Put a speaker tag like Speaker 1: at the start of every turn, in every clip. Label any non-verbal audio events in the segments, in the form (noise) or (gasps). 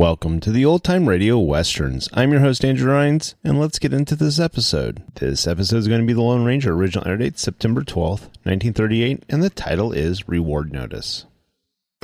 Speaker 1: Welcome to the Old Time Radio Westerns. I'm your host, Andrew Rhynes, and let's get into this episode. This episode is going to be The Lone Ranger, original air date September 12th, 1938, and the title is Reward Notice.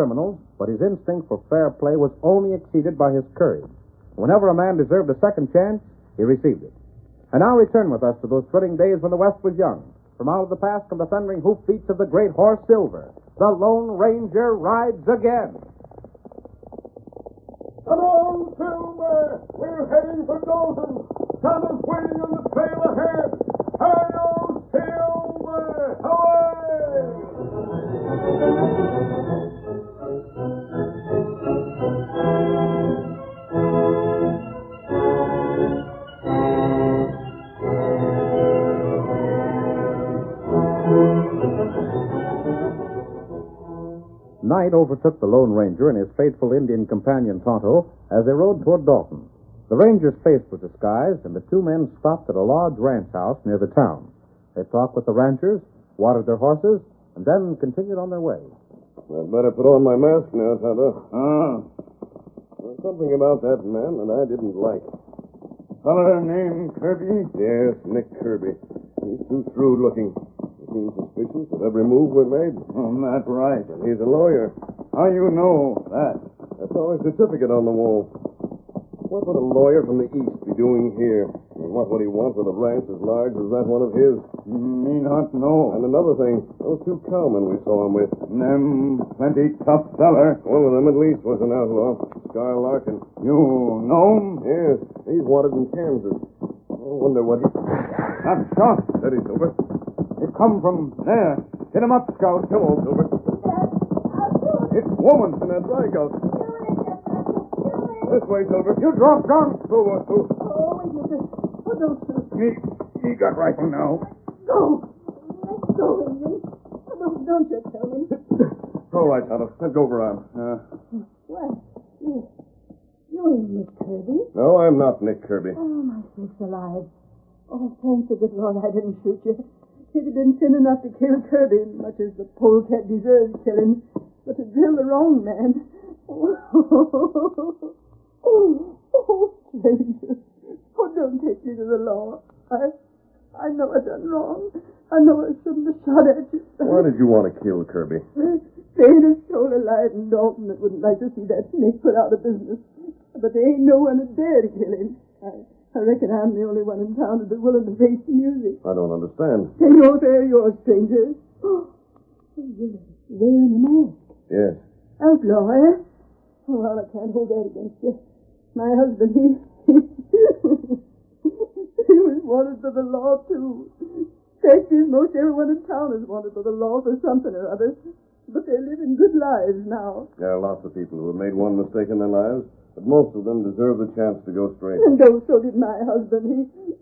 Speaker 2: Criminals, but his instinct for fair play was only exceeded by his courage. Whenever a man deserved a second chance, he received it. And now return with us to those thrilling days when the West was young. From out of the past come the thundering hoofbeats of the great horse Silver. The Lone Ranger rides again.
Speaker 3: Come on, Silver! We're heading for Dalton. Tonto's waiting on the trail ahead. Hi-yo, Silver! Away!
Speaker 2: Night overtook the Lone Ranger and his faithful Indian companion Tonto as they rode toward Dalton. The Ranger's face was disguised, and the two men stopped at a large ranch house near the town. They talked with the ranchers, watered their horses, and then continued on their way.
Speaker 3: I'd better put on my mask now, Tonto. Ah. There's something about that man that I didn't like.
Speaker 4: Fellow named Kirby?
Speaker 3: Yes, Nick Kirby. He's too shrewd looking. He seems suspicious of every move we made.
Speaker 4: Oh, that's right.
Speaker 3: And he's a lawyer.
Speaker 4: How you know that?
Speaker 3: That's his certificate on the wall. What would a lawyer from the East be doing here? And what would he want with a ranch as large as that one of his?
Speaker 4: Me not know.
Speaker 3: And another thing, those two cowmen we saw him with.
Speaker 4: Them plenty tough feller.
Speaker 3: One of them at least was an outlaw, Scar Larkin.
Speaker 4: You know him?
Speaker 3: Yes, he's wanted in Kansas. I wonder what he...
Speaker 4: That shot.
Speaker 3: Steady, Silver.
Speaker 4: It come from there. Hit him up, Scout.
Speaker 3: Come on, Silver.
Speaker 4: It's woman.
Speaker 3: And that dry gulch. This way, Silver.
Speaker 4: You drop
Speaker 3: what, who?
Speaker 5: Oh, wait, mister. Oh, don't shoot.
Speaker 4: He, he got rifle now.
Speaker 5: Go. Let's go, Indian. Oh, don't, don't you tell me.
Speaker 3: All right, Tonto. Let's go over on.
Speaker 4: Uh,
Speaker 5: What? You, you ain't Nick Kirby.
Speaker 3: No, I'm not Nick Kirby.
Speaker 5: Oh, my sakes alive. Oh, thank the good Lord I didn't shoot you. It'd have been sin enough to kill Kirby, much as the polecat deserves killing. But to drill the wrong man. Oh, oh, oh, stranger. Oh, don't take me to the law. I, I know I done wrong. I know I shouldn't have shot at you.
Speaker 3: Why did you want to kill Kirby?
Speaker 5: Ain't a soul alive in Dalton that wouldn't like to see that snake put out of business. But there ain't no one that dare to kill him. I, I reckon I'm the only one in town that'd willing to face the music.
Speaker 3: I don't understand.
Speaker 5: Take no affair of yours, stranger. (gasps) Oh, you're wearing a mask.
Speaker 3: Yes.
Speaker 5: Outlaw, eh? Oh, well, I can't hold that against you. My husband, he... he (laughs) was wanted by the law, too. Fact is, most everyone in town is wanted by the law for something or other. But they're living good lives now.
Speaker 3: There are lots of people who have made one mistake in their lives, but most of them deserve the chance to go straight.
Speaker 5: And though so did my husband, he...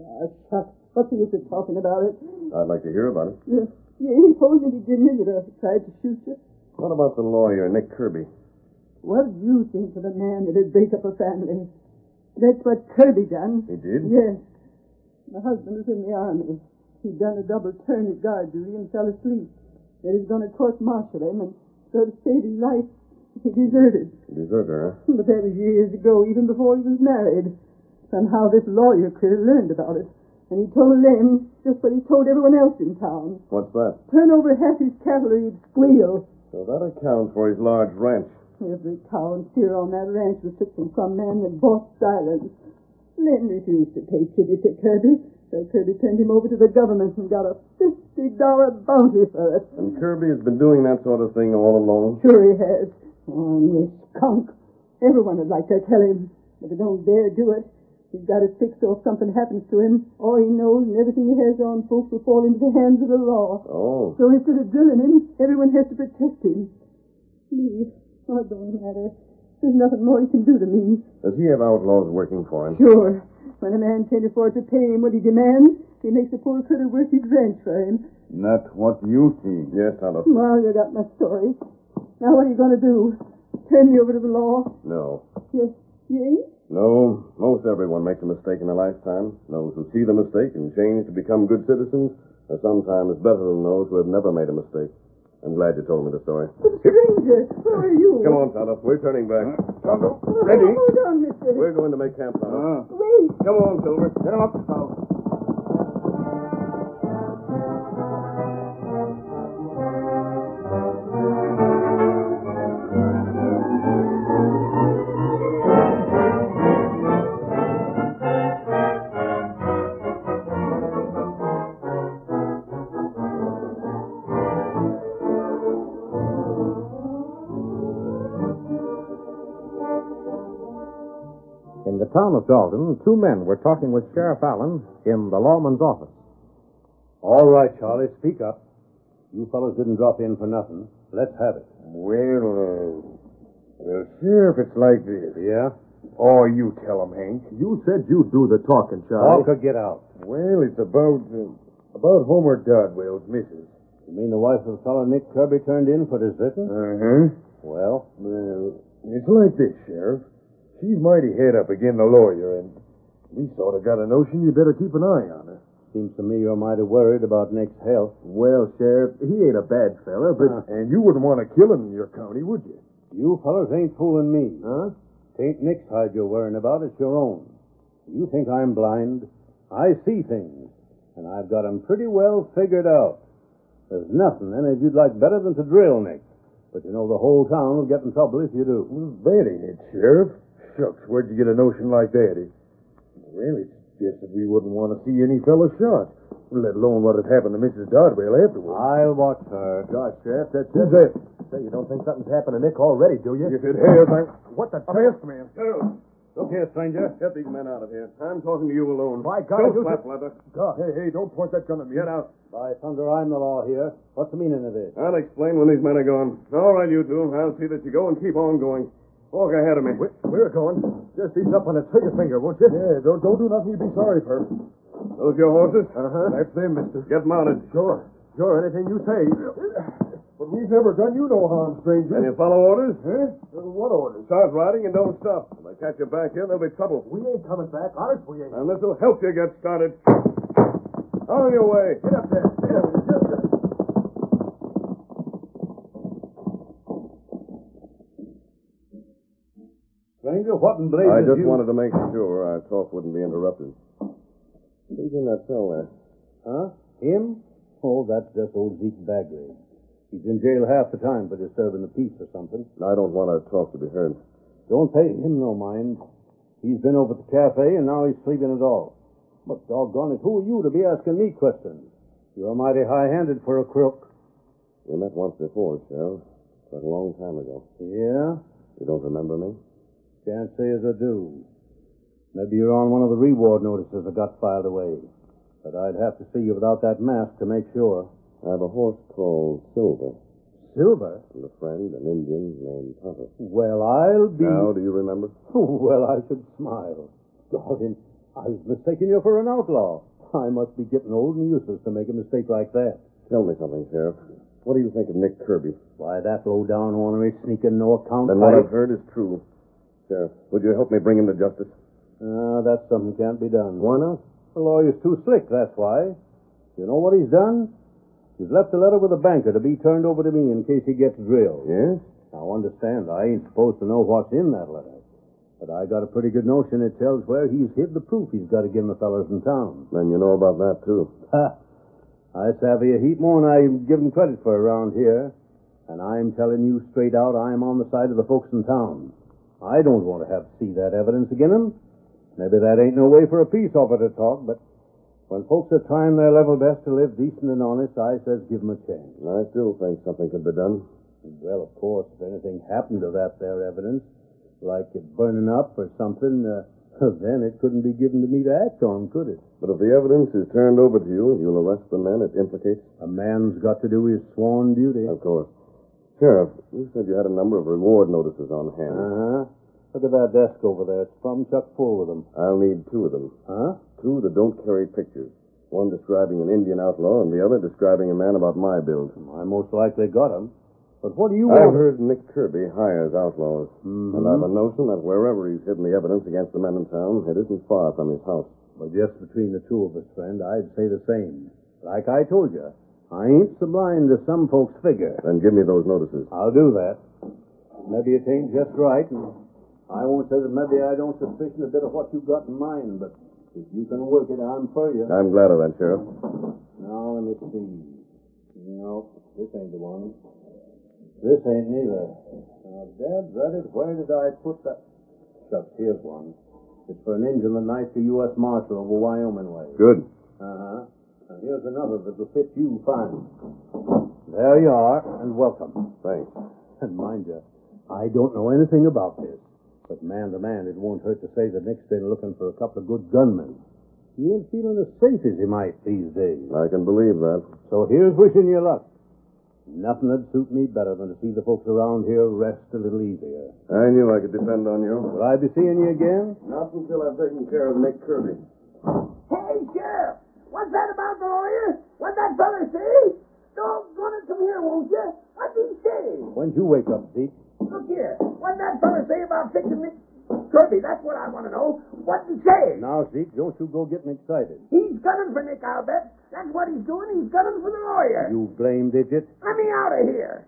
Speaker 5: Ah, shucks. What's the use of talking about it?
Speaker 3: I'd like to hear about it.
Speaker 5: You, you ain't holding it against me that I tried to shoot you.
Speaker 3: What about the lawyer, Nick Kirby?
Speaker 5: What do you think of a man that'd break up a family? That's what Kirby done.
Speaker 3: He did?
Speaker 5: Yes. My husband was in the army. He'd done a double turn at guard duty and fell asleep. They was going to court-martial him, and so to save his life, he deserted.
Speaker 3: Deserter, huh? (laughs)
Speaker 5: But that was years ago, even before he was married. Somehow this lawyer critter learned about it, and he told Lem just what he told everyone else in town.
Speaker 3: What's that?
Speaker 5: Turn over half his cattle or he'd squeal.
Speaker 3: So that accounts for his large ranch.
Speaker 5: Every cow and steer on that ranch was took from some man that bought silence. Lem refused to pay tribute to Kirby, so Kirby turned him over to the government and got a fifty dollar bounty for it.
Speaker 3: And Kirby has been doing that sort of thing all along.
Speaker 5: Sure he has. Oh, Ornery skunk. Everyone would like to tell him, but they don't dare do it. He's got it fixed or if something happens to him, all he knows and everything he has on folks will fall into the hands of the law.
Speaker 3: Oh.
Speaker 5: So instead of drilling him, everyone has to protect him. Me, oh, it don't matter. There's nothing more he can do to me.
Speaker 3: Does he have outlaws working for him?
Speaker 5: Sure. When a man can't afford to pay him what he demands, he makes the poor critter work his ranch for him.
Speaker 4: Not what you see.
Speaker 3: Yes, Tonto.
Speaker 5: Well, you got my story. Now what are you going to do? Turn me over to the law?
Speaker 3: No.
Speaker 5: You, you ain't?
Speaker 3: No, most everyone makes a mistake in a lifetime. Those who see the mistake and change to become good citizens are sometimes better than those who have never made a mistake. I'm glad you told me the story.
Speaker 5: Stranger, who are you?
Speaker 3: Come on, Tonto. We're turning back.
Speaker 4: Tonto,
Speaker 5: Oh,
Speaker 4: ready?
Speaker 5: Hold on, mister.
Speaker 3: We're going to make camp, Tonto.
Speaker 4: Uh,
Speaker 5: Wait.
Speaker 3: Come on, Silver.
Speaker 4: get him up, Scout.
Speaker 2: Town of Dalton, two men were talking with Sheriff Allen in the lawman's office.
Speaker 6: All right, Charlie, speak up. You fellows didn't drop in for nothing. Let's have it.
Speaker 4: Well, uh, well, Sheriff, it's like this.
Speaker 6: Yeah?
Speaker 4: Oh, you tell him, Hank.
Speaker 7: You said you'd do the talking,
Speaker 6: Talk
Speaker 7: Charlie.
Speaker 6: or get out.
Speaker 4: Well, it's about, uh, about Homer Dodwell's missus.
Speaker 6: You mean the wife of the fellow Nick Kirby turned in for deserting?
Speaker 4: Uh-huh.
Speaker 6: Well,
Speaker 4: Well, it's like this, Sheriff. She's mighty head up again the lawyer, and we sort of got a notion you better keep an eye on her.
Speaker 6: seems to me you're mighty worried about Nick's health.
Speaker 4: Well, Sheriff, he ain't a bad fella, but...
Speaker 6: Huh.
Speaker 4: And you wouldn't want to kill him in your county, would you?
Speaker 6: You fellas ain't fooling me.
Speaker 4: Huh?
Speaker 6: Tain't Nick's hide you're worrying about, it's your own. You think I'm blind? I see things, and I've got 'em pretty well figured out. There's nothing any of you'd like better than to drill Nick. But you know the whole town will get in trouble if you do.
Speaker 4: Well, that ain't it, Sheriff. Shucks, where'd you get a notion like that? It, well, it's just that we wouldn't want to see any fellow shot, let alone what had happened to Mrs. Dodwell afterwards.
Speaker 6: I'll watch her.
Speaker 4: Gosh, Sheriff, that's Who's that? Say, you don't think something's happened to Nick already, do you? If it has, I... (laughs) What the... I'm man.
Speaker 3: Sheriff,
Speaker 6: Look here, stranger.
Speaker 3: get these men out of here. I'm talking to you alone.
Speaker 4: By God,
Speaker 3: Don't
Speaker 4: you-
Speaker 3: slap leather.
Speaker 4: God, hey, hey, don't point that gun at me.
Speaker 3: Get out.
Speaker 6: By thunder, I'm the law here. What's the meaning of this?
Speaker 3: I'll explain when these men are gone. All right, you two. I'll see that you go and keep on going. Walk ahead of me.
Speaker 4: We're going. Just ease up on the trigger finger, won't you? Yeah, don't, don't do nothing you'd be sorry for.
Speaker 3: Those your horses?
Speaker 4: Uh-huh. That's them, mister.
Speaker 3: Get mounted.
Speaker 4: Sure. Sure, anything you say. But we've never done you no harm, stranger.
Speaker 3: And you follow orders?
Speaker 4: Huh? Uh, what orders?
Speaker 3: Start riding and don't stop. If I catch you back here, there'll be trouble.
Speaker 4: We ain't coming back. Honest, we ain't.
Speaker 3: And this will help you get started. On your way.
Speaker 4: Get up there. Get up there. Get up there.
Speaker 6: Stranger, what in blazes
Speaker 3: I just
Speaker 6: you...
Speaker 3: wanted to make sure our talk wouldn't be interrupted. Who's in that cell there?
Speaker 6: Huh? Him? Oh, that's just old Zeke Bagley. He's in jail half the time for disturbing the peace or something.
Speaker 3: I don't want our talk to be heard.
Speaker 6: Don't pay him no mind. He's been over at the cafe, and now he's sleeping it off. But doggone it, who are you to be asking me questions? You're mighty high-handed for a crook.
Speaker 3: We met once before, Sheriff. Quite a long time ago.
Speaker 6: Yeah?
Speaker 3: You don't remember me?
Speaker 6: Can't say as I do. Maybe you're on one of the reward notices I got filed away. But I'd have to see you without that mask to make sure.
Speaker 3: I have a horse called Silver,
Speaker 6: Silver?
Speaker 3: and a friend, an Indian named Tonto.
Speaker 6: Well, I'll be...
Speaker 3: Now, do you remember? (laughs)
Speaker 6: well, I should smile. God, I was mistaking you for an outlaw. I must be getting old and useless to make a mistake like that.
Speaker 3: Tell me something, Sheriff. What do you think of Nick Kirby?
Speaker 6: Why, that low-down ornery sneaking no-account
Speaker 3: Then what I've heard is true. Sheriff, would you help me bring him to justice?
Speaker 6: Ah, that's something can't be done.
Speaker 3: Why not?
Speaker 6: The lawyer's too slick, that's why. You know what he's done? He's left a letter with a banker to be turned over to me in case he gets drilled.
Speaker 3: Yes?
Speaker 6: Now, understand, I ain't supposed to know what's in that letter. But I got a pretty good notion it tells where he's hid the proof he's got to give the fellers in town.
Speaker 3: Then you know about that, too.
Speaker 6: Ha! I savvy a heap more than I'm given credit for around here. And I'm telling you straight out, I'm on the side of the folks in town. I don't want to have to see that evidence again 'em. Maybe that ain't no way for a peace officer to talk, but when folks are trying their level best to live decent and honest, I says give 'em a chance.
Speaker 3: I still think something could be done.
Speaker 6: Well, of course, if anything happened to that there evidence, like it burning up or something, uh, (laughs) then it couldn't be given to me to act on, could it?
Speaker 3: But if the evidence is turned over to you, you'll arrest the men it implicates?
Speaker 6: A man's got to do his sworn duty.
Speaker 3: Of course. Sheriff, you said you had a number of reward notices on hand.
Speaker 6: Uh-huh. Look at that desk over there. It's plumb chuck full with them.
Speaker 3: I'll need two of them.
Speaker 6: Huh?
Speaker 3: Two that don't carry pictures. One describing an Indian outlaw, and the other describing a man about my build.
Speaker 6: I most likely got 'em. But what do you
Speaker 3: I've
Speaker 6: want?
Speaker 3: heard Nick Kirby hires outlaws.
Speaker 6: Mhm.
Speaker 3: And I've a notion that wherever he's hidden the evidence against the men in town, it isn't far from his house.
Speaker 6: Well, just between the two of us, friend, I'd say the same. Like I told you, I ain't so blind as some folks figure.
Speaker 3: Then give me those notices.
Speaker 6: I'll do that. Maybe it ain't just right, and I won't say that maybe I don't suspicion a bit of what you've got in mind, but if you can work it, I'm for you.
Speaker 3: I'm glad of that, Sheriff.
Speaker 6: Now, let me see. No, this ain't the one. This ain't neither. Now, Dad, read it. Where did I put that? Shucks, here's one. It's for an engine that knifed the U.S. Marshal over Wyoming way.
Speaker 3: Good.
Speaker 6: And here's another that'll fit you fine. There you are, and welcome.
Speaker 3: Thanks.
Speaker 6: And mind you, I don't know anything about this. But man to man, it won't hurt to say that Nick's been looking for a couple of good gunmen. He ain't feeling as safe as he might these days.
Speaker 3: I can believe that.
Speaker 6: So here's wishing you luck. Nothing'd suit me better than to see the folks around here rest a little easier.
Speaker 3: I knew I could depend on you.
Speaker 6: Will I be seeing you again?
Speaker 3: Not until I've taken care of Nick Kirby.
Speaker 7: Hey, Sheriff! What's that about the lawyer? What'd that feller say? Don't Doggone it, come here, won't you? What'd he say?
Speaker 6: When'd you wake up, Zeke?
Speaker 7: Look here. What'd that fella say about fixing me? Kirby, that's what I want to know. What'd he say?
Speaker 6: Now, Zeke, don't you go getting excited.
Speaker 7: He's gunning for Nick, I'll bet. That's what he's doing. He's gunning for the lawyer.
Speaker 6: You blamed idiot.
Speaker 7: Let me out of here.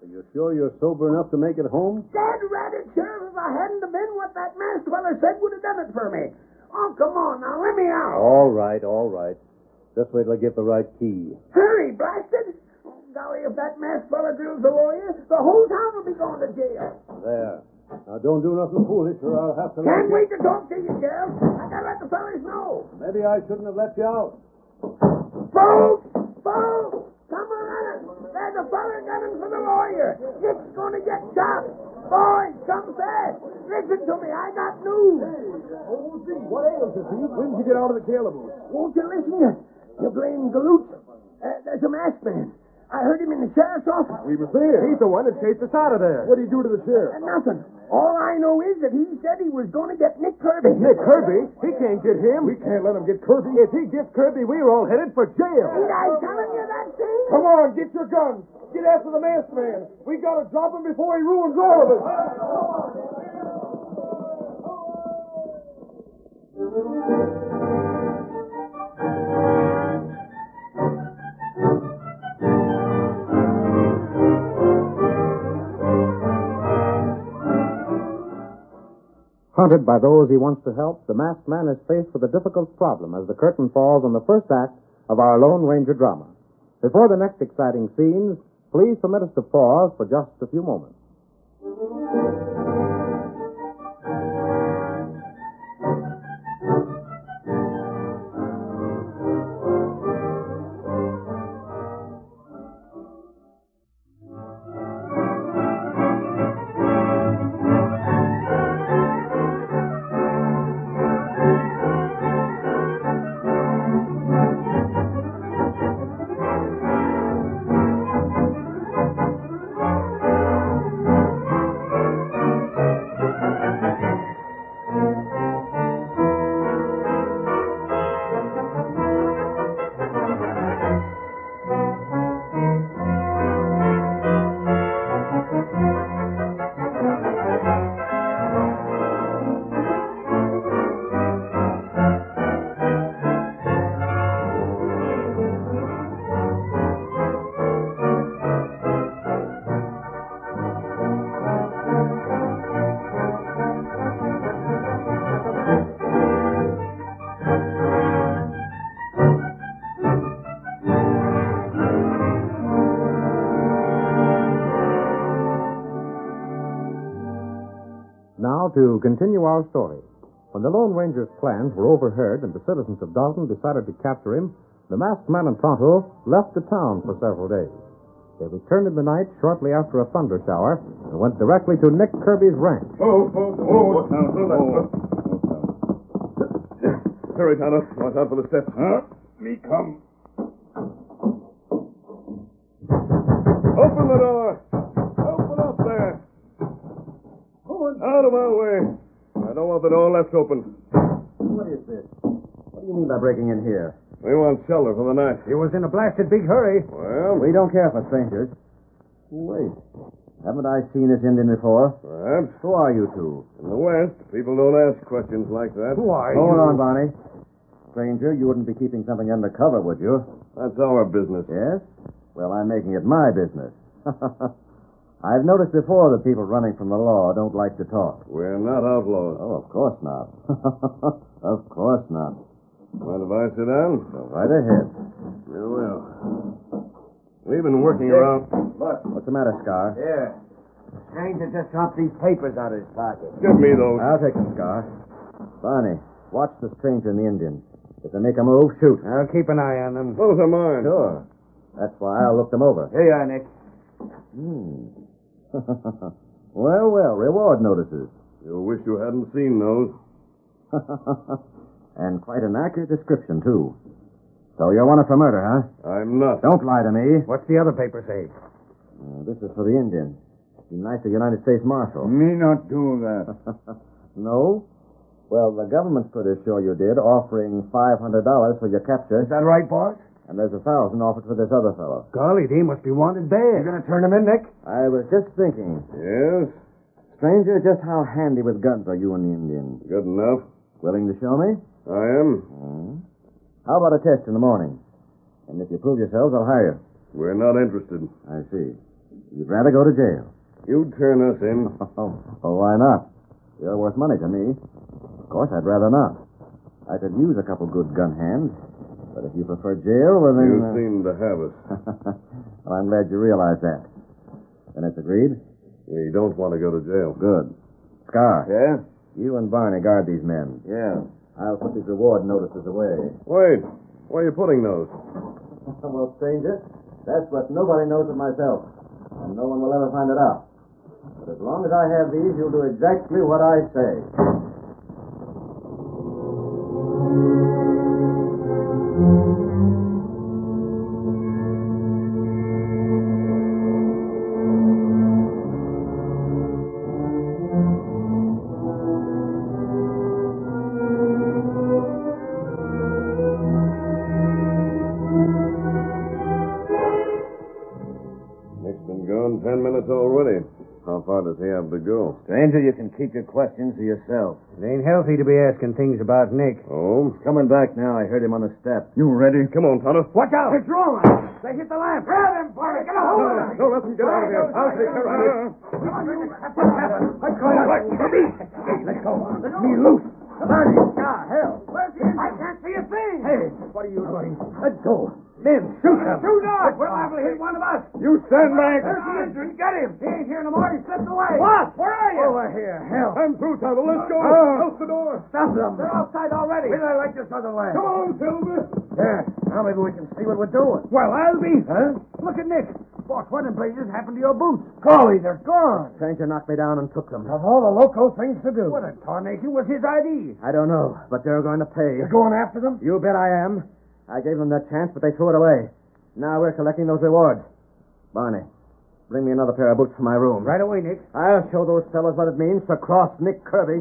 Speaker 6: Are you sure you're sober enough to make it home?
Speaker 7: Dad ratted, Sheriff, if I hadn't have been what that masked fella said would have done it for me. Oh, come on now, let me out.
Speaker 6: All right, all right. Just wait till I get the right key.
Speaker 7: Hurry, blasted. Oh, golly, if that masked fella drills the lawyer, the whole town will be going to jail.
Speaker 6: There. Now, don't do nothing foolish, or I'll have to let you.
Speaker 7: Can't wait to talk to you, Sheriff. I gotta let the fellas know.
Speaker 6: Maybe I shouldn't have let you out.
Speaker 7: Folks! Folks! Come on! There's a fella gunning for the lawyer. Nick's gonna get shot. Boys, come fast. Listen to me. I got news.
Speaker 4: What ails you, Zeke? When did you get out of the calaboose?
Speaker 7: Won't you listen? You, you blame Galoot. Uh, there's a masked man. I heard him in the sheriff's office.
Speaker 4: We was there.
Speaker 8: He's the one that chased us out of there.
Speaker 4: What did he do to the sheriff?
Speaker 7: Uh, nothing. All I know is that he said he was going to get Nick Kirby.
Speaker 8: Nick Kirby? He can't get him.
Speaker 4: We can't let him get Kirby.
Speaker 8: If he gets Kirby, we're all headed for jail.
Speaker 7: Ain't I telling you that thing?
Speaker 4: Come on, get your guns. Get after the masked man. We gotta drop him before he ruins all of us.
Speaker 2: Hunted by those he wants to help, the masked man is faced with a difficult problem as the curtain falls on the first act of our Lone Ranger drama. Before the next exciting scenes, please permit us to pause for just a few moments. To continue our story. When the Lone Ranger's plans were overheard and the citizens of Dalton decided to capture him, the masked man and Tonto left the town for several days. They returned in the night shortly after a thunder shower and went directly to Nick Kirby's ranch.
Speaker 3: Oh, oh, oh, oh, Hurry, Tonto. Watch out for the steps. Huh? Me come. Open the door. Of my way. I don't want the door left open.
Speaker 9: What is this? What do you mean by breaking in here?
Speaker 3: We want shelter for the night.
Speaker 8: He was in a blasted big hurry.
Speaker 3: Well,
Speaker 9: We don't care for strangers. Wait. Haven't I seen this Indian before?
Speaker 3: perhaps.
Speaker 9: Who are you two?
Speaker 3: In the West, people don't ask questions like that.
Speaker 8: Who are
Speaker 9: Hold
Speaker 8: you?
Speaker 9: on, Barney. Stranger, you wouldn't be keeping something undercover, would you?
Speaker 3: That's our business.
Speaker 9: Yes? Well, I'm making it my business. (laughs) I've noticed before that people running from the law don't like to talk.
Speaker 3: We're not outlaws.
Speaker 9: Oh, of course not. (laughs) of course not.
Speaker 3: Mind if I sit down?
Speaker 9: Go right ahead.
Speaker 3: You will. We've been working around.
Speaker 9: Look. What's the matter, Scar?
Speaker 8: Here. Stranger just dropped these papers out of his pocket.
Speaker 3: Give me those.
Speaker 9: I'll take them, Scar. Barney, watch the stranger and the Indian. If they make a move, shoot.
Speaker 8: I'll keep an eye on them.
Speaker 3: Those are mine.
Speaker 9: Sure. That's why I'll look them over.
Speaker 8: Here you are, Nick.
Speaker 9: Hmm. (laughs) well, well, reward notices.
Speaker 3: You wish you hadn't seen those. (laughs)
Speaker 9: and quite an accurate description, too. So you're wanted for murder, huh?
Speaker 3: I'm not.
Speaker 9: Don't lie to me.
Speaker 8: What's the other paper say?
Speaker 9: Uh, this is for the Indian. Be nice to United States Marshal.
Speaker 8: Me not do that. (laughs)
Speaker 9: no? Well, the government's pretty sure you did, offering $500 for your capture.
Speaker 8: Is that right, boss?
Speaker 9: And there's a thousand offered for this other fellow.
Speaker 8: Golly, they must be wanted bad. You're gonna turn him in, Nick?
Speaker 9: I was just thinking.
Speaker 3: Yes?
Speaker 9: Stranger, just how handy with guns are you and the Indian?
Speaker 3: Good enough.
Speaker 9: Willing to show me?
Speaker 3: I am.
Speaker 9: Hmm. How about a test in the morning? And if you prove yourselves, I'll hire you.
Speaker 3: We're not interested.
Speaker 9: I see. You'd rather go to jail.
Speaker 3: You'd turn us in. (laughs)
Speaker 9: oh, why not? You're worth money to me. Of course, I'd rather not. I could use a couple good gun hands. But if you prefer jail, well then.
Speaker 3: You
Speaker 9: uh,
Speaker 3: seem to have us. (laughs)
Speaker 9: well, I'm glad you realize that. Then it's agreed?
Speaker 3: We don't want to go to jail.
Speaker 9: Good. Scar.
Speaker 3: Yeah?
Speaker 9: You and Barney guard these men.
Speaker 3: Yeah.
Speaker 9: I'll put these reward notices away.
Speaker 3: Wait. Where are you putting those? (laughs)
Speaker 9: well, stranger, that's what nobody knows but myself. And no one will ever find it out. But as long as I have these, you'll do exactly what I say.
Speaker 8: You can keep your questions to yourself. It ain't healthy to be asking things about Nick.
Speaker 3: Oh?
Speaker 9: He's Coming back now. I heard him on the step.
Speaker 3: You ready? Come on, Tonto.
Speaker 8: Watch out! It's wrong! They hit the lamp! Grab him, Barney! Get a hold of him!
Speaker 3: Don't let them get out of here. I'll take care of it.
Speaker 8: Come on, you! What's happened? I'm going to let me! Hey, let go. Let me loose. Barney! Ah, hell! Where's the I can't see a thing! Hey, what are you doing? Let go. Men, shoot them! Shoot off! We're liable to hit one of us!
Speaker 3: You stand back.
Speaker 8: There's the engine! Get him! He ain't here no more. He slipped away. What? Where are you? Over here. Hell.
Speaker 3: I'm through, Tonto. Let's go.
Speaker 8: Ah.
Speaker 3: Out the door.
Speaker 8: Stop them. They're outside already. I like this other way.
Speaker 3: Come on, Silver.
Speaker 8: Yeah. Now maybe we can see what we're doing. Well, I'll be. Huh? Look at Nick. Boss, what in blazes happened to your boots? Golly, they're gone.
Speaker 9: Stranger knocked me down and took them.
Speaker 8: Of all the loco things to do. What a tarnation was his ID?
Speaker 9: I don't know, but they're going to pay.
Speaker 8: You're going after them?
Speaker 9: You bet I am. I gave them that chance, but they threw it away. Now we're collecting those rewards. Barney, bring me another pair of boots from my room.
Speaker 8: Right away, Nick.
Speaker 9: I'll show those fellows what it means to cross Nick Kirby.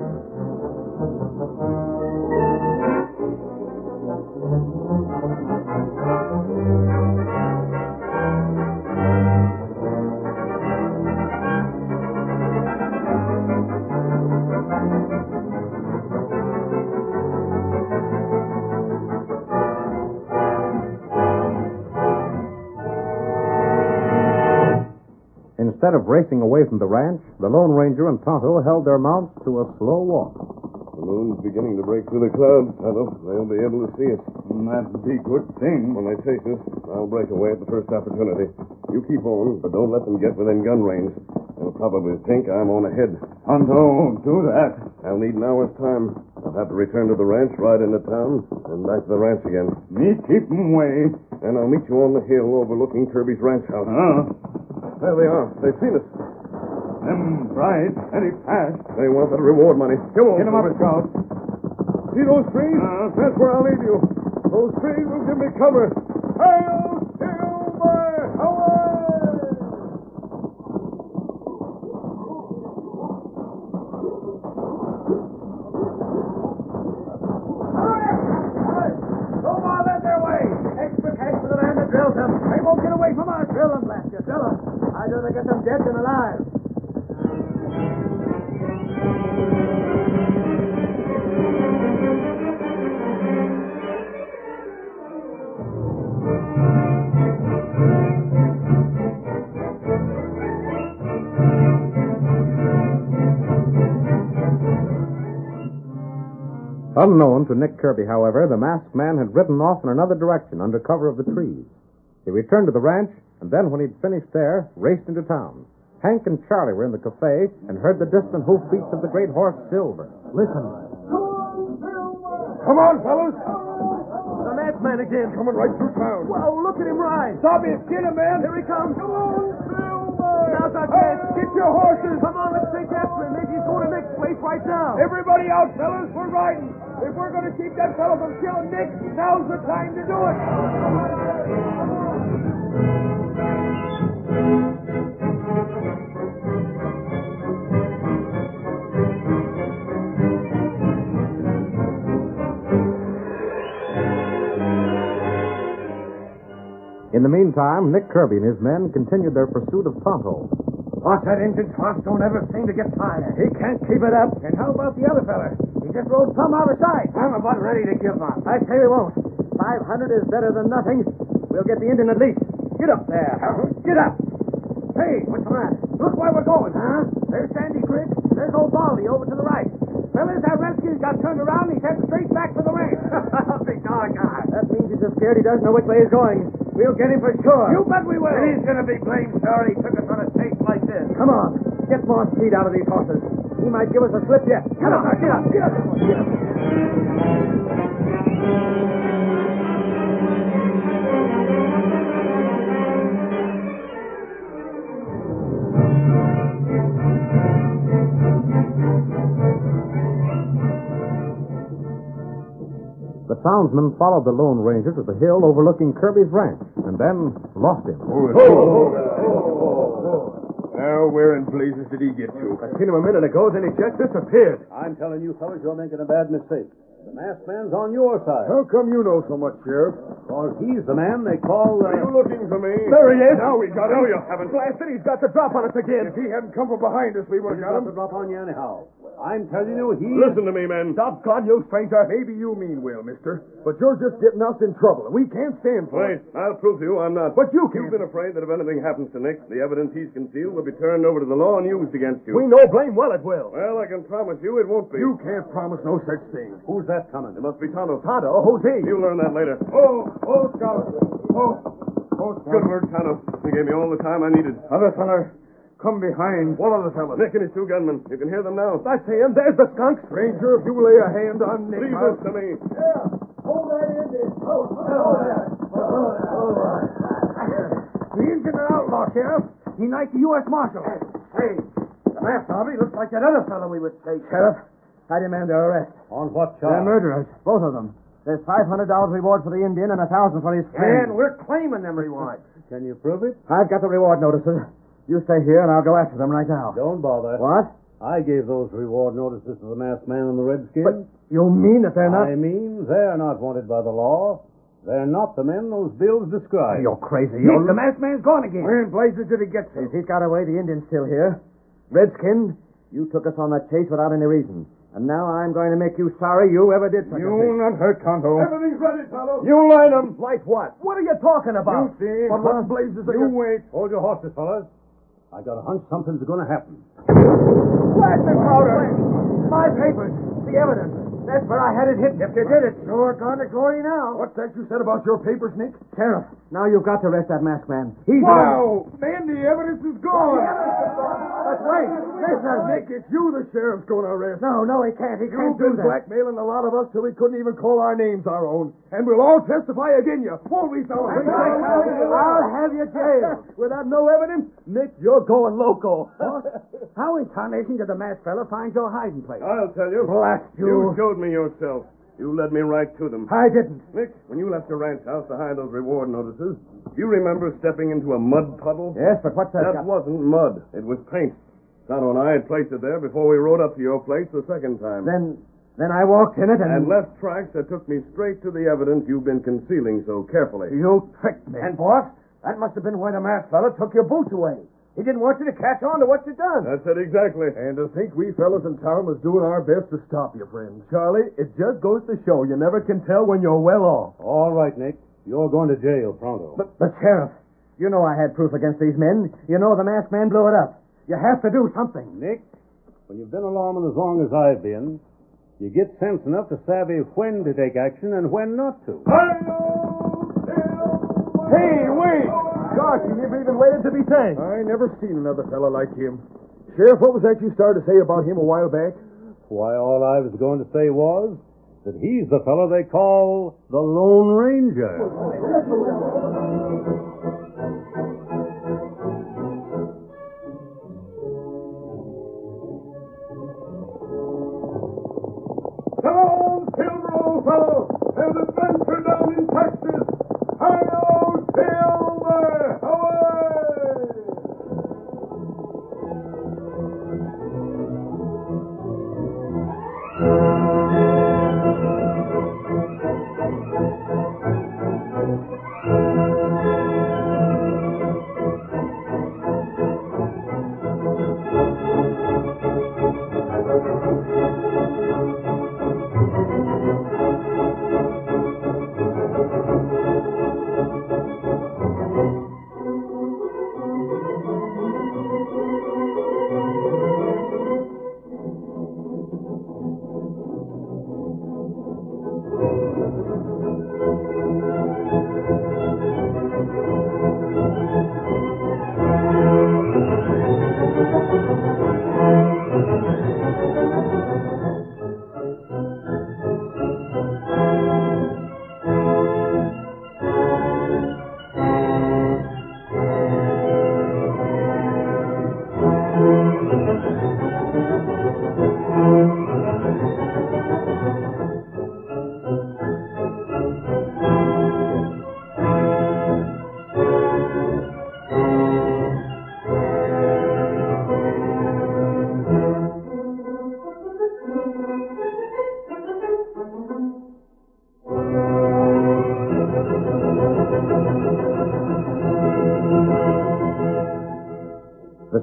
Speaker 2: Racing away from the ranch, the Lone Ranger and Tonto held their mounts to a slow walk.
Speaker 3: The moon's beginning to break through the clouds, Tonto. They'll be able to see us.
Speaker 4: Mm, That'd be a good thing.
Speaker 3: When they chase us, I'll break away at the first opportunity. You keep on, but don't let them get within gun range. They'll probably think I'm on ahead.
Speaker 4: Tonto, do that.
Speaker 3: I'll need an hour's time. I'll have to return to the ranch, ride into town, and back to the ranch again.
Speaker 4: Me keep 'em way.
Speaker 3: And I'll meet you on the hill overlooking Kirby's ranch house.
Speaker 4: Huh?
Speaker 3: There they are. They've seen us.
Speaker 4: Them right. Any fast.
Speaker 3: They want that reward money. Come on.
Speaker 4: Get 'em up. Scout.
Speaker 3: See those trees?
Speaker 4: Uh.
Speaker 3: That's where I'll leave you. Those trees will give me cover. Hail,
Speaker 2: Unknown to Nick Kirby, however, the masked man had ridden off in another direction under cover of the trees. He returned to the ranch, and then, when he'd finished there, raced into town. Hank and Charlie were in the cafe and heard the distant hoofbeats of the great horse Silver.
Speaker 8: Listen.
Speaker 3: Come on, fellas.
Speaker 8: The masked man again.
Speaker 3: Coming right through town.
Speaker 8: Whoa, look at him ride.
Speaker 3: Stop it. Get him, man.
Speaker 8: Here he comes.
Speaker 3: Come on, Silver.
Speaker 8: Now's our chance.
Speaker 3: Get your horses.
Speaker 8: Come on, let's take after him. Maybe he's going to Nick's place right now.
Speaker 3: Everybody out, fellas. We're riding. If we're going to keep that fellow from killing Nick, now's the time to do it.
Speaker 2: In the meantime, Nick Kirby and his men continued their pursuit of Tonto.
Speaker 8: Watch that engine, Fox. Don't ever seem to get tired. He can't keep it up. And how about the other fella? He just rode plumb out of sight. I'm about ready to give up.
Speaker 9: I say we won't. Five hundred is better than nothing. We'll get the Indian at least. Get up there.
Speaker 8: Get up. Hey, what's the matter? Look where we're going, huh? There's Sandy Creek. There's old Baldy over to the right. Fellas, that redskin's got turned around and he's heading straight back for the ranch. (laughs) Big dog
Speaker 9: That means he's so scared he doesn't know which way he's going. We'll get him for sure.
Speaker 8: You bet we will.
Speaker 9: And he's
Speaker 8: going to be blamed sorry he took us on a chase like this.
Speaker 9: Come on. Get more speed out of these horses. He might give us a slip yet. Come on. Get up. Get up. Get up.
Speaker 2: The townsmen followed the Lone Ranger to the hill overlooking Kirby's ranch and then lost him.
Speaker 4: Now, where in blazes did he get to?
Speaker 6: I seen him a minute ago, then he just disappeared. I'm telling you, fellas, you're making a bad mistake. The masked man's on your side.
Speaker 4: How come you know so much, Sheriff?
Speaker 6: Because he's the man they call. Uh...
Speaker 4: Are you looking for me?
Speaker 6: There he is.
Speaker 4: Now we got him.
Speaker 6: No, you haven't. Blasted, he's got the drop on us again.
Speaker 4: If he hadn't come from behind us, we would
Speaker 6: He's
Speaker 4: have got
Speaker 6: got
Speaker 4: him.
Speaker 6: the drop on you anyhow. I'm telling you, he.
Speaker 4: Listen to me, man.
Speaker 6: Stop, God, you stranger.
Speaker 4: Maybe you mean well, mister, but you're just getting us in trouble, and we can't stand for
Speaker 3: Wait,
Speaker 4: it.
Speaker 3: I'll prove to you I'm not.
Speaker 4: But you
Speaker 3: You've been afraid that if anything happens to Nick, the evidence he's concealed will be turned over to the law and used against you.
Speaker 6: We know blame well it will.
Speaker 3: Well, I can promise you it won't be.
Speaker 4: You can't promise no such thing.
Speaker 6: Who's that coming?
Speaker 3: It must be Tonto.
Speaker 6: Tonto? Who's he?
Speaker 3: You'll learn that later.
Speaker 4: Oh, oh, Scout. Oh, oh,
Speaker 3: Good work, Tonto. You gave me all the time I needed.
Speaker 4: Other fella, come behind. One of the fella?
Speaker 3: Nick and his two gunmen. You can hear them now.
Speaker 6: I see him. There's the skunk.
Speaker 4: Ranger, if you lay a hand on Nick,
Speaker 3: Leave this to me. Yeah.
Speaker 8: Hold that engine. Oh, oh, there. The Indian an outlaw, Sheriff. He knifed the U.S. Marshal. Hey, the masked army looks like that other fellow we would chase.
Speaker 9: Sheriff, I demand their arrest.
Speaker 6: On what charge?
Speaker 9: They're murderers, both of them. There's $500 reward for the Indian and a 1000 for his friend.
Speaker 8: And we're claiming them rewards.
Speaker 6: Can you prove it?
Speaker 9: I've got the reward notices. You stay here and I'll go after them right now.
Speaker 6: Don't bother.
Speaker 9: What?
Speaker 6: I gave those reward notices to the masked man and the redskin.
Speaker 9: But you mean that they're not...
Speaker 6: I mean, they're not wanted by the law. They're not the men those bills describe.
Speaker 9: You're crazy. You're...
Speaker 8: the masked man's gone again.
Speaker 4: Where in blazes did he get to?
Speaker 9: If he's got away, the Indian's still here. Redskin, you took us on that chase without any reason. And now I'm going to make you sorry you ever did such a thing.
Speaker 4: You not hurt Tonto.
Speaker 3: Everything's ready, Tonto.
Speaker 4: You light him.
Speaker 6: Like what? What are you talking about?
Speaker 4: You see?
Speaker 9: What
Speaker 4: What blazes are
Speaker 3: You
Speaker 4: you...
Speaker 3: wait.
Speaker 6: Hold your horses, fellas. I got a hunch something's going to happen.
Speaker 8: Blaster powder. My papers. The evidence. That's where I had it hidden. If you did it, sure gone to glory now.
Speaker 4: What's that you said about your papers, Nick?
Speaker 9: Sheriff, now you've got to arrest that masked man. He's...
Speaker 4: Wow! Man, the evidence is gone.
Speaker 9: But wait, listen.
Speaker 4: Nick, it's you the sheriff's going to arrest.
Speaker 9: No, no, he can't. He can't
Speaker 4: You've
Speaker 9: do
Speaker 4: been
Speaker 9: that.
Speaker 4: blackmailing a lot of us till we couldn't even call our names our own. And we'll all testify again you. Won't we, fellas?
Speaker 9: I'll have you jailed. (laughs)
Speaker 6: Without no evidence, Nick, you're going loco.
Speaker 8: How in tarnation did the masked fella find your hiding place?
Speaker 3: I'll tell you.
Speaker 8: Blast
Speaker 3: You showed me yourself. You led me right to them.
Speaker 8: I didn't.
Speaker 3: Nick, when you left the ranch house to hide those reward notices, do you remember stepping into a mud puddle?
Speaker 9: Yes, but what's that?
Speaker 3: That wasn't mud. It was paint. Tonto and I had placed it there before we rode up to your place the second time.
Speaker 9: Then, then I walked in it and...
Speaker 3: and left tracks that took me straight to the evidence you've been concealing so carefully.
Speaker 8: You tricked me. And, boss, that must have been why the masked fella took your boots away. He didn't want you to catch on to what you'd done.
Speaker 3: That's it exactly.
Speaker 4: And to think we fellas in town was doing our best to stop you, friends.
Speaker 6: Charlie, it just goes to show you never can tell when you're well off. All right, Nick. You're going to jail pronto.
Speaker 9: But, but, Sheriff, you know I had proof against these men. You know the masked man blew it up. You have to do something.
Speaker 6: Nick, when you've been a lawman as long as I've been, you get sense enough to savvy when to take action and when not to.
Speaker 4: Hey, wait!
Speaker 6: Gosh, you never even waited to be thanked.
Speaker 4: I never seen another fella like him. Sheriff, what was that you started to say about him a while back?
Speaker 6: Why, all I was going to say was that he's the fellow they call the Lone Ranger. (laughs)